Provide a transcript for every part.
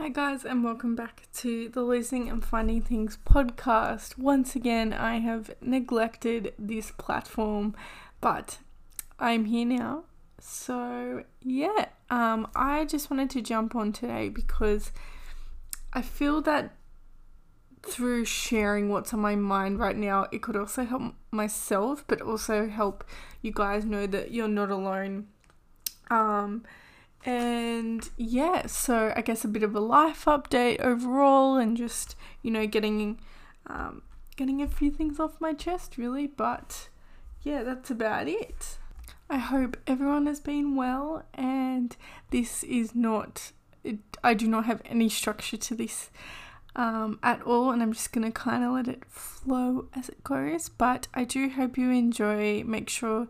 Hi, guys, and welcome back to the Losing and Finding Things podcast. Once again, I have neglected this platform, but I'm here now. So, yeah, um, I just wanted to jump on today because I feel that through sharing what's on my mind right now, it could also help myself, but also help you guys know that you're not alone. Um, and yeah, so I guess a bit of a life update overall, and just you know getting um, getting a few things off my chest, really. But yeah, that's about it. I hope everyone has been well, and this is not. It, I do not have any structure to this um, at all, and I'm just gonna kind of let it flow as it goes. But I do hope you enjoy. Make sure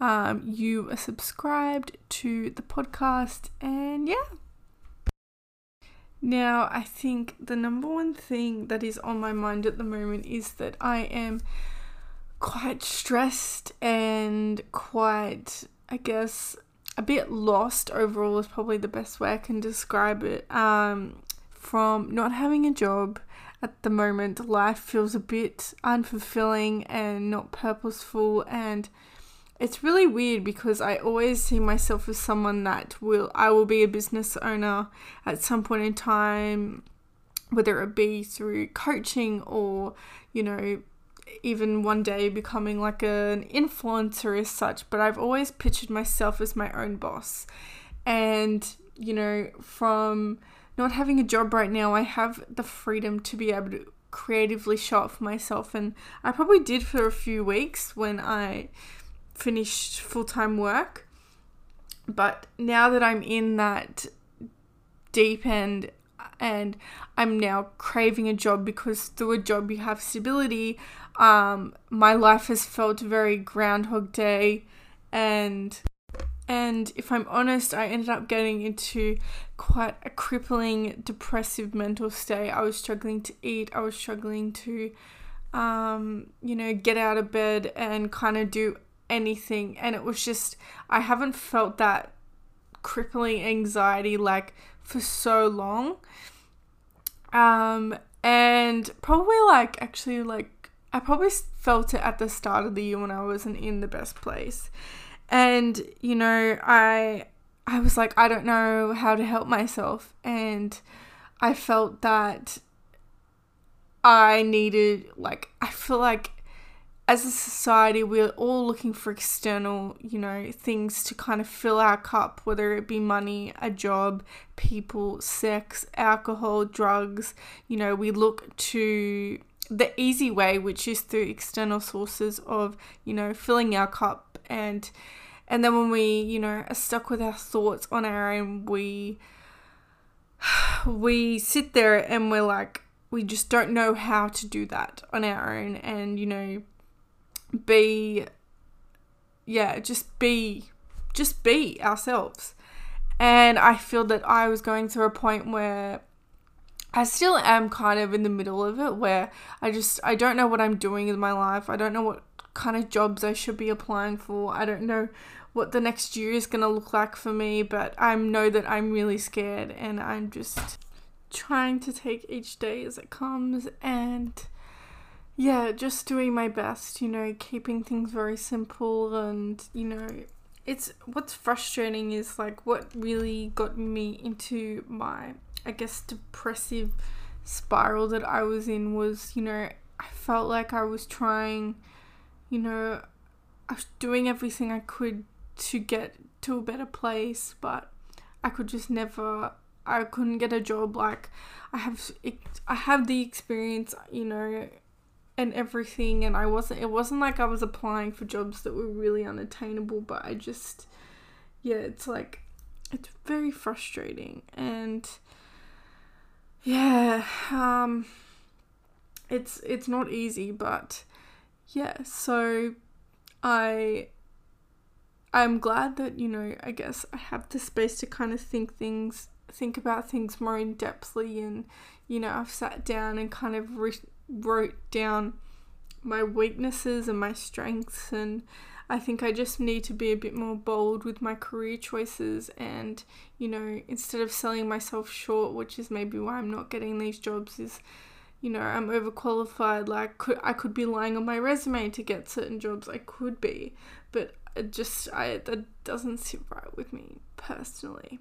um, you are subscribed to the podcast, and yeah. Now, I think the number one thing that is on my mind at the moment is that I am quite stressed and quite, I guess, a bit lost overall, is probably the best way I can describe it. Um, from not having a job at the moment, life feels a bit unfulfilling and not purposeful, and it's really weird because I always see myself as someone that will I will be a business owner at some point in time whether it be through coaching or you know even one day becoming like an influencer as such but I've always pictured myself as my own boss. And you know from not having a job right now I have the freedom to be able to creatively show up for myself. And I probably did for a few weeks when I finished full time work. But now that I'm in that deep end and I'm now craving a job because through a job you have stability, um, my life has felt very Groundhog Day and and if I'm honest, I ended up getting into quite a crippling, depressive mental state. I was struggling to eat. I was struggling to, um, you know, get out of bed and kind of do anything. And it was just, I haven't felt that crippling anxiety like for so long. Um, and probably like actually like I probably felt it at the start of the year when I wasn't in the best place. And you know, I I was like I don't know how to help myself and I felt that I needed like I feel like as a society, we're all looking for external, you know, things to kind of fill our cup, whether it be money, a job, people, sex, alcohol, drugs. You know, we look to the easy way, which is through external sources of, you know, filling our cup and and then when we, you know, are stuck with our thoughts on our own, we we sit there and we're like we just don't know how to do that on our own and you know be yeah, just be just be ourselves. And I feel that I was going through a point where I still am kind of in the middle of it where I just I don't know what I'm doing in my life. I don't know what kind of jobs I should be applying for. I don't know what the next year is going to look like for me, but I know that I'm really scared and I'm just trying to take each day as it comes and yeah, just doing my best, you know, keeping things very simple and, you know, it's what's frustrating is like what really got me into my I guess depressive spiral that I was in was, you know, I felt like I was trying, you know, I was doing everything I could to get to a better place, but I could just never I couldn't get a job. Like I have I have the experience, you know, and everything and I wasn't it wasn't like I was applying for jobs that were really unattainable but I just yeah it's like it's very frustrating and yeah um it's it's not easy but yeah so I I'm glad that you know I guess I have the space to kind of think things think about things more in depthly and you know I've sat down and kind of re- wrote down my weaknesses and my strengths and I think I just need to be a bit more bold with my career choices and, you know, instead of selling myself short, which is maybe why I'm not getting these jobs, is, you know, I'm overqualified. Like, could, I could be lying on my resume to get certain jobs. I could be, but it just, I, that doesn't sit right with me personally.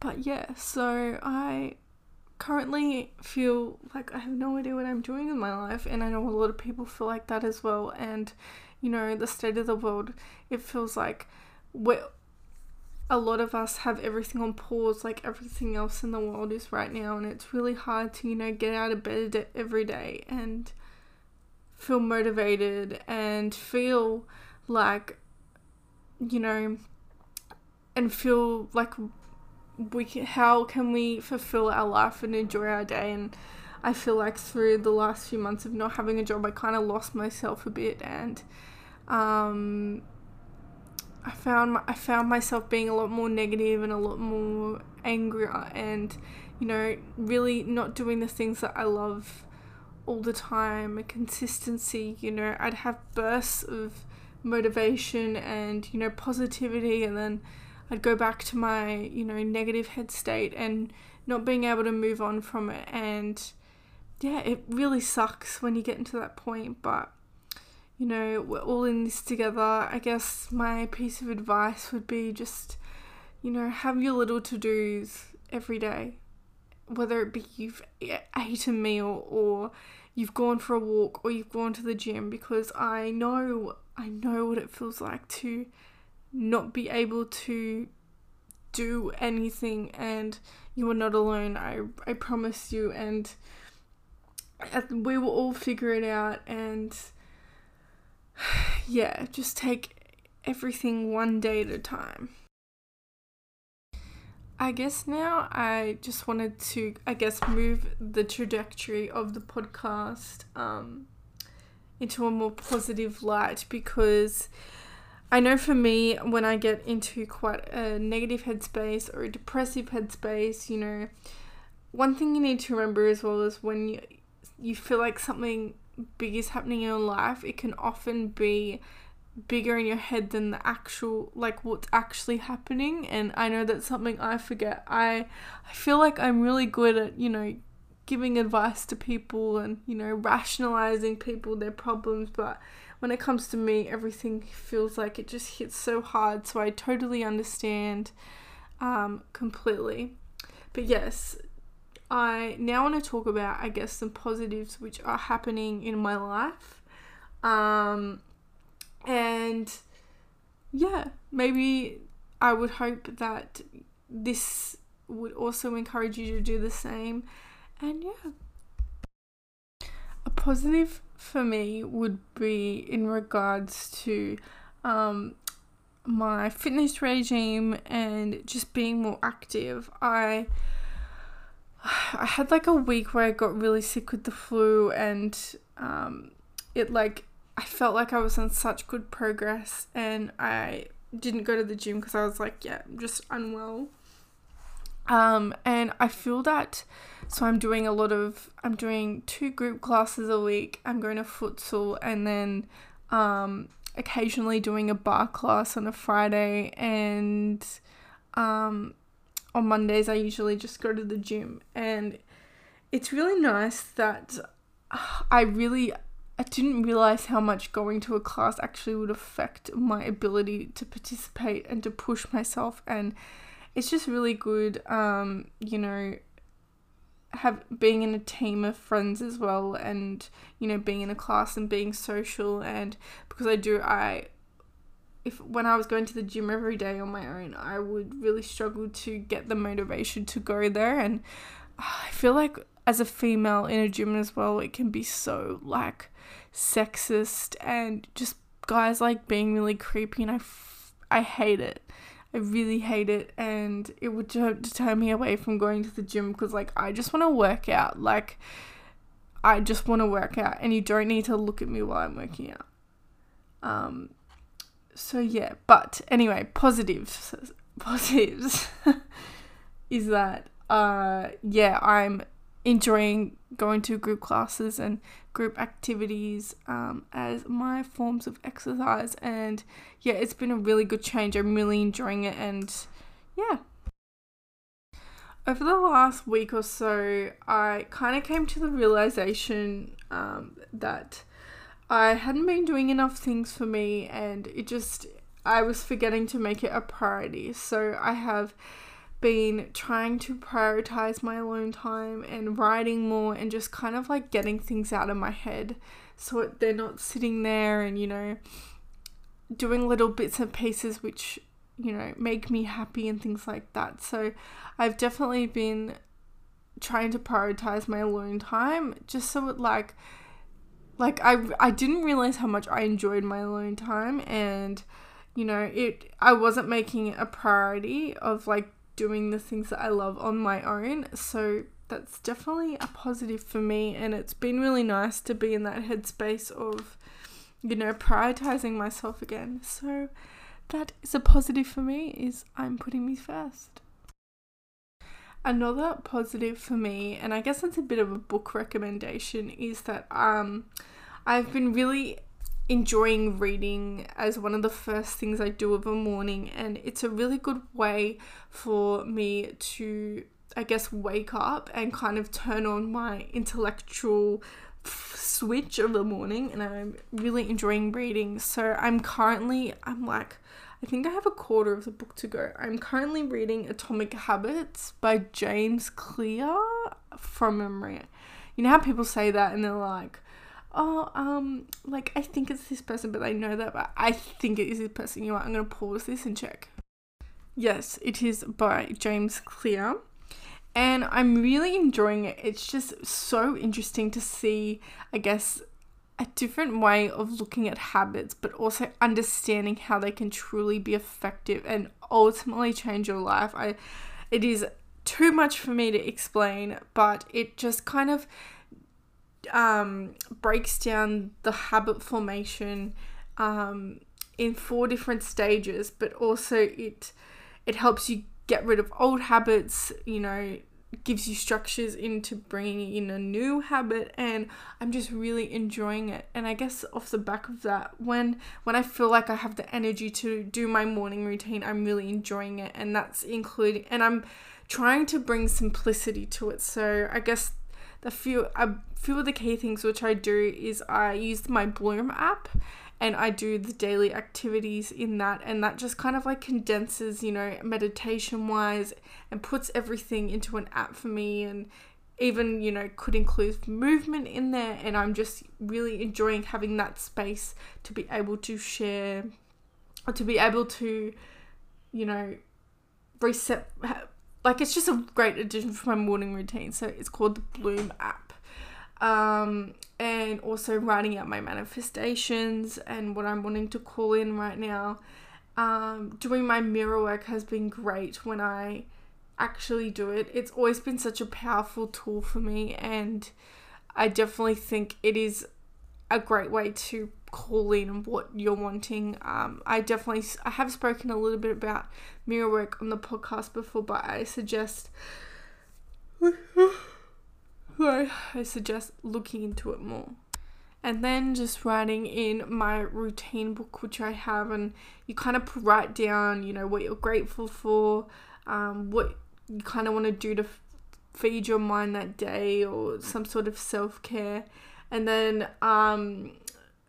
But yeah, so I currently feel like I have no idea what I'm doing in my life, and I know a lot of people feel like that as well. And you know, the state of the world, it feels like we're a lot of us have everything on pause, like everything else in the world is right now, and it's really hard to, you know, get out of bed every day and feel motivated and feel like, you know, and feel like we can, how can we fulfill our life and enjoy our day? And I feel like through the last few months of not having a job I kind of lost myself a bit and um, I found I found myself being a lot more negative and a lot more angry and you know really not doing the things that I love all the time a consistency you know I'd have bursts of motivation and you know positivity and then I'd go back to my, you know, negative head state and not being able to move on from it. And yeah, it really sucks when you get into that point, but you know, we're all in this together. I guess my piece of advice would be just, you know, have your little to dos every day. Whether it be you've ate a meal or you've gone for a walk or you've gone to the gym because I know I know what it feels like to not be able to do anything and you are not alone i i promise you. And we will all figure it out and yeah just take everything one day at a time. I guess now i just wanted to i guess move the trajectory of the podcast um into a more positive light because I know for me, when I get into quite a negative headspace or a depressive headspace, you know, one thing you need to remember as well is when you, you feel like something big is happening in your life, it can often be bigger in your head than the actual like what's actually happening and I know that's something I forget. I I feel like I'm really good at, you know, giving advice to people and, you know, rationalizing people their problems, but when it comes to me, everything feels like it just hits so hard. So I totally understand um, completely. But yes, I now want to talk about, I guess, some positives which are happening in my life. Um, and yeah, maybe I would hope that this would also encourage you to do the same. And yeah, a positive for me would be in regards to um, my fitness regime and just being more active. I I had like a week where I got really sick with the flu and um, it like I felt like I was on such good progress and I didn't go to the gym because I was like, yeah, I'm just unwell. Um, and I feel that so I'm doing a lot of I'm doing two group classes a week. I'm going to futsal and then um, occasionally doing a barre class on a Friday and um, on Mondays I usually just go to the gym and it's really nice that I really I didn't realize how much going to a class actually would affect my ability to participate and to push myself and it's just really good, um, you know, have being in a team of friends as well and you know being in a class and being social and because I do I if when I was going to the gym every day on my own I would really struggle to get the motivation to go there and ah, I feel like as a female in a gym as well it can be so like sexist and just guys like being really creepy and I, f- I hate it I really hate it and it would deter me away from going to the gym because like I just want to work out like I just want to work out and you don't need to look at me while I'm working out. Um so yeah, but anyway, positives positives is that uh yeah, I'm enjoying going to group classes and group activities um, as my forms of exercise. And yeah, it's been a really good change. I'm really enjoying it. And yeah. Over the last week or so, I kind of came to the realization um, that I hadn't been doing enough things for me, and it just, I was forgetting to make it a priority. So I have been trying to prioritize my alone time and writing more and just kind of like getting things out of my head so they're not sitting there and you know doing little bits and pieces which you know make me happy and things like that. So i've definitely been trying to prioritize my alone time just so it like like i i didn't realize how much i enjoyed my alone time and you know it i wasn't making a priority of like doing the things that I love on my own. So that's definitely a positive for me and it's been really nice to be in that headspace of you know prioritizing myself again. So that is a positive for me is I'm putting me first. Another positive for me and I guess it's a bit of a book recommendation is that um I've been really enjoying reading as one of the first things I do of a morning, and it's a really good way for me to, I guess, wake up and kind of turn on my intellectual switch of the morning. And I'm really enjoying reading. So I'm currently, I'm like, I think I have a quarter of the book to go. I'm currently reading Atomic Habits by James Clear from memory. You know how people say that and they're like, oh, um, like I think it's this person, but I know that, but I think it is this person. You what? I'm gonna pause this and check. Yes, it is by James Clear. And I'm really enjoying it. It's just so interesting to see, I guess, a different way of looking at habits, but also understanding how they can truly be effective and ultimately change your life. I it is too much for me to explain, but it just kind of um, breaks down the habit formation um, in four different stages, but also it it helps you get rid of old habits. You know, gives you structures into bringing in a new habit and i'm just really enjoying it and i guess off the back of that when when i feel like i have the energy to do my morning routine i'm really enjoying it and that's including and i'm trying to bring simplicity to it so i guess the few a few of the key things which I do is I use my Bloom app and I do the daily activities in that and that just kind of like condenses, you know, meditation wise and puts everything into an app for me and even, you know, could include movement in there and I'm just really enjoying having that space to be able to share to be able to, you know, reset like it's just a great addition for my morning routine. So it's called the Bloom app. Um, and also writing out my manifestations and what I'm wanting to call in right now. Um, doing my mirror work has been great when I actually do it. It's always been such a powerful tool for me, and I definitely think it is a great way to call in what you're wanting. Um, I definitely I have spoken a little bit about mirror work on the podcast before, but I suggest I suggest looking into it more. And then just writing in my routine book, which I have, and you kind of write down, you know, what you're grateful for, um, what you kind of want to do to feed your mind that day, or some sort of self care. And then um,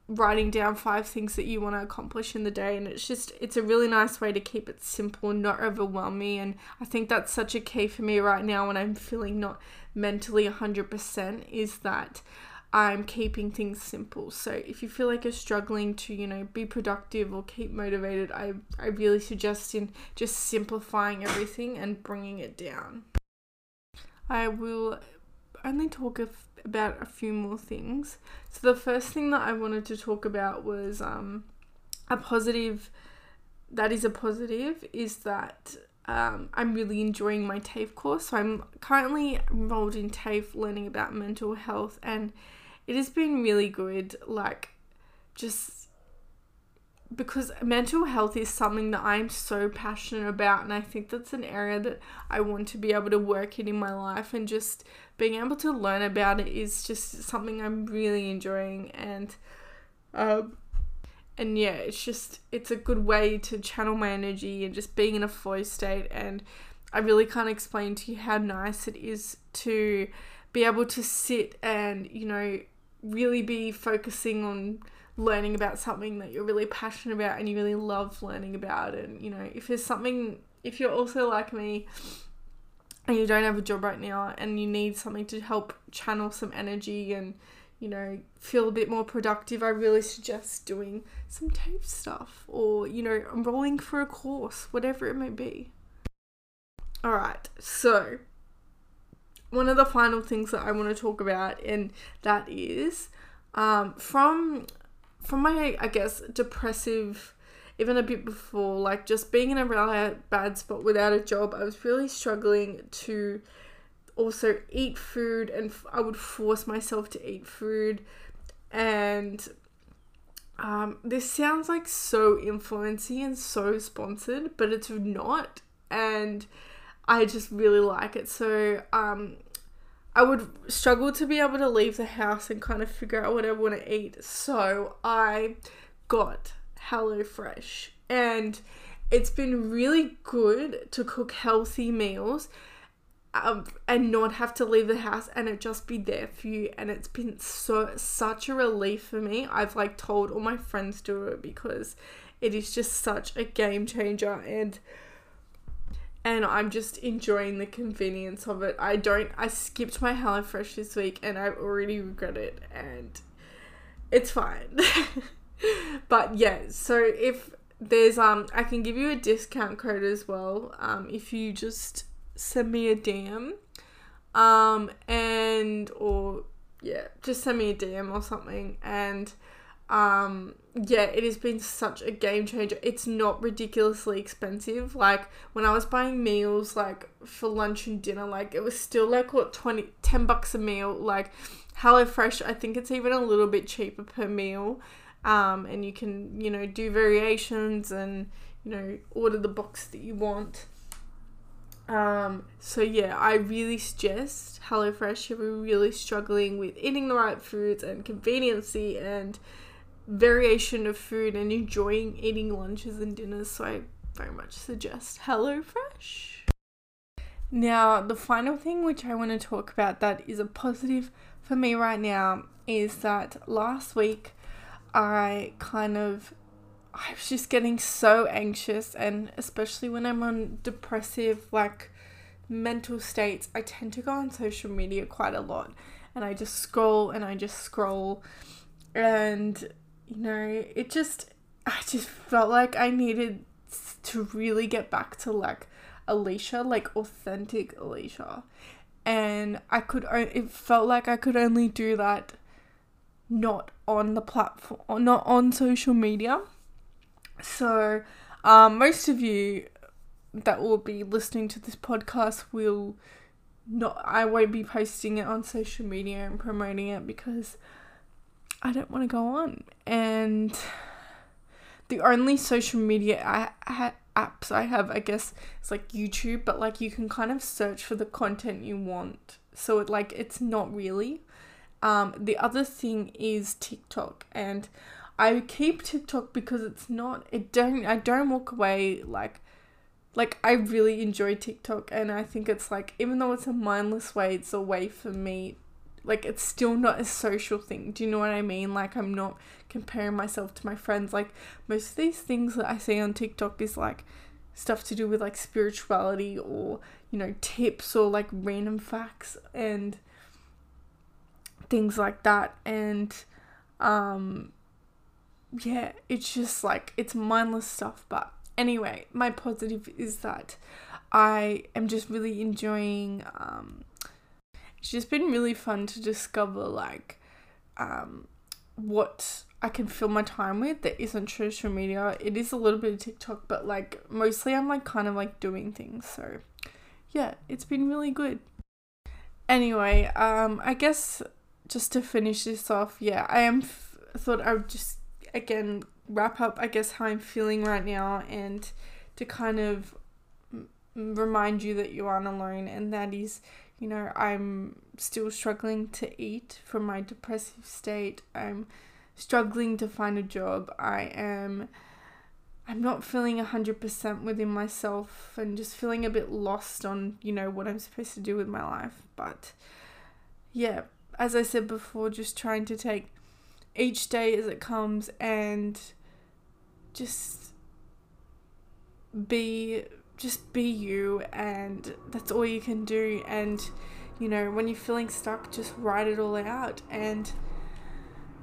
writing down five things that you want to accomplish in the day and it's just it's a really nice way to keep it simple and not overwhelm me and I think that's such a key for me right now when I'm feeling not mentally 100% is that I'm keeping things simple. So if you feel like you're struggling to, you know, be productive or keep motivated, I I really suggest in just simplifying everything and bringing it down. I will only talk of about a few more things. So the first thing that I wanted to talk about was um, a positive. That is a positive. Is that um, I'm really enjoying my TAFE course. So I'm currently enrolled in TAFE, learning about mental health, and it has been really good. Like, just because mental health is something that I'm so passionate about, and I think that's an area that I want to be able to work in in my life, and just being able to learn about it is just something I'm really enjoying, and um, and yeah, it's just it's a good way to channel my energy and just being in a flow state, and I really can't explain to you how nice it is to be able to sit and you know really be focusing on learning about something that you're really passionate about and you really love learning about and you know if there's something if you're also like me and you don't have a job right now and you need something to help channel some energy and you know feel a bit more productive i really suggest doing some TAFE stuff or you know enrolling for a course whatever it may be. All right so one of the final things that i want to talk about and that is um, from from my I guess depressive even a bit before like just being in a really bad spot without a job I was really struggling to also eat food and I would force myself to eat food. And um, this sounds like so influency and so sponsored but it's not. And I just really like it. So um, I would struggle to be able to leave the house and kind of figure out what I want to eat. So I got HelloFresh. And it's been really good to cook healthy meals um, and not have to leave the house and it just be there for you. And it's been so such a relief for me. I've like told all my friends to do it because it is just such a game changer. And and I'm just enjoying the convenience of it. I don't I skipped my HelloFresh this week and I already regret it and it's fine. but yeah, so if there's um I can give you a discount code as well um if you just send me a DM um and or yeah, just send me a DM or something and um yeah it has been such a game changer. It's not ridiculously expensive. Like when i was buying meals like for lunch and dinner like it was still like what 20 10 bucks a meal. Like HelloFresh I think it's even a little bit cheaper per meal. Um and you can you know do variations and you know order the box that you want. Um, so yeah, I really suggest HelloFresh if you're really struggling with eating the right foods and conveniency and variation of food and enjoying eating lunches and dinners. So I very much suggest HelloFresh. Now, the final thing which I want to talk about that is a positive for me right now is that last week I kind of I was just getting so anxious and especially when I'm on depressive like mental states, I tend to go on social media quite a lot and I just scroll and I just scroll and you know, it just, I just felt like I needed to really get back to like Alicia, like authentic Alicia. And I could, it felt like I could only do that not on the platform, not on social media. So, um, most of you that will be listening to this podcast will not, I won't be posting it on social media and promoting it because I don't want to go on. And the only social media I, I, apps I have, I guess, is like YouTube, but like you can kind of search for the content you want. So it like it's not really. Um, the other thing is TikTok, and I keep TikTok because it's not. It don't. I don't walk away like. Like I really enjoy TikTok, and I think it's like even though it's a mindless way, it's a way for me like it's still not a social thing. Do you know what I mean? Like I'm not comparing myself to my friends. Like most of these things that I see on TikTok is like stuff to do with like spirituality or, you know, tips or like random facts and things like that. And um yeah, it's just like it's mindless stuff, but anyway, my positive is that I am just really enjoying um it's just been really fun to discover like um, what I can fill my time with that isn't social media. It is a little bit of TikTok, but like mostly I'm like kind of like doing things. So yeah, it's been really good. Anyway, um, I guess just to finish this off, yeah, I am f- thought I would just again wrap up, I guess, how I'm feeling right now and to kind of remind you that you aren't alone and that is you know i'm still struggling to eat from my depressive state. I'm struggling to find a job. I am i'm not feeling 100% within myself and just feeling a bit lost on you know what i'm supposed to do with my life. But yeah as i said before just trying to take each day as it comes and just be just be you and that's all you can do. And you know when you're feeling stuck just write it all out. And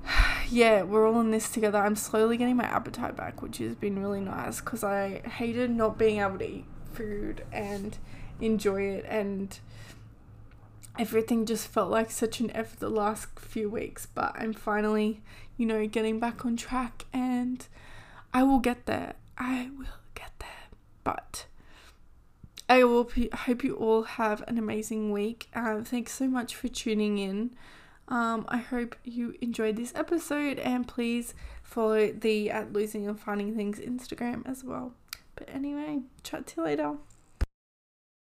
yeah we're all in this together. I'm slowly getting my appetite back which has been really nice because i hated not being able to eat food and enjoy it. And everything just felt like such an effort the last few weeks but i'm finally you know getting back on track and i will get there. I will get there. But I will hope you all have an amazing week. Um, thanks so much for tuning in. Um, I hope you enjoyed this episode and please follow the at losing and finding things Instagram as well. But anyway, chat to you later.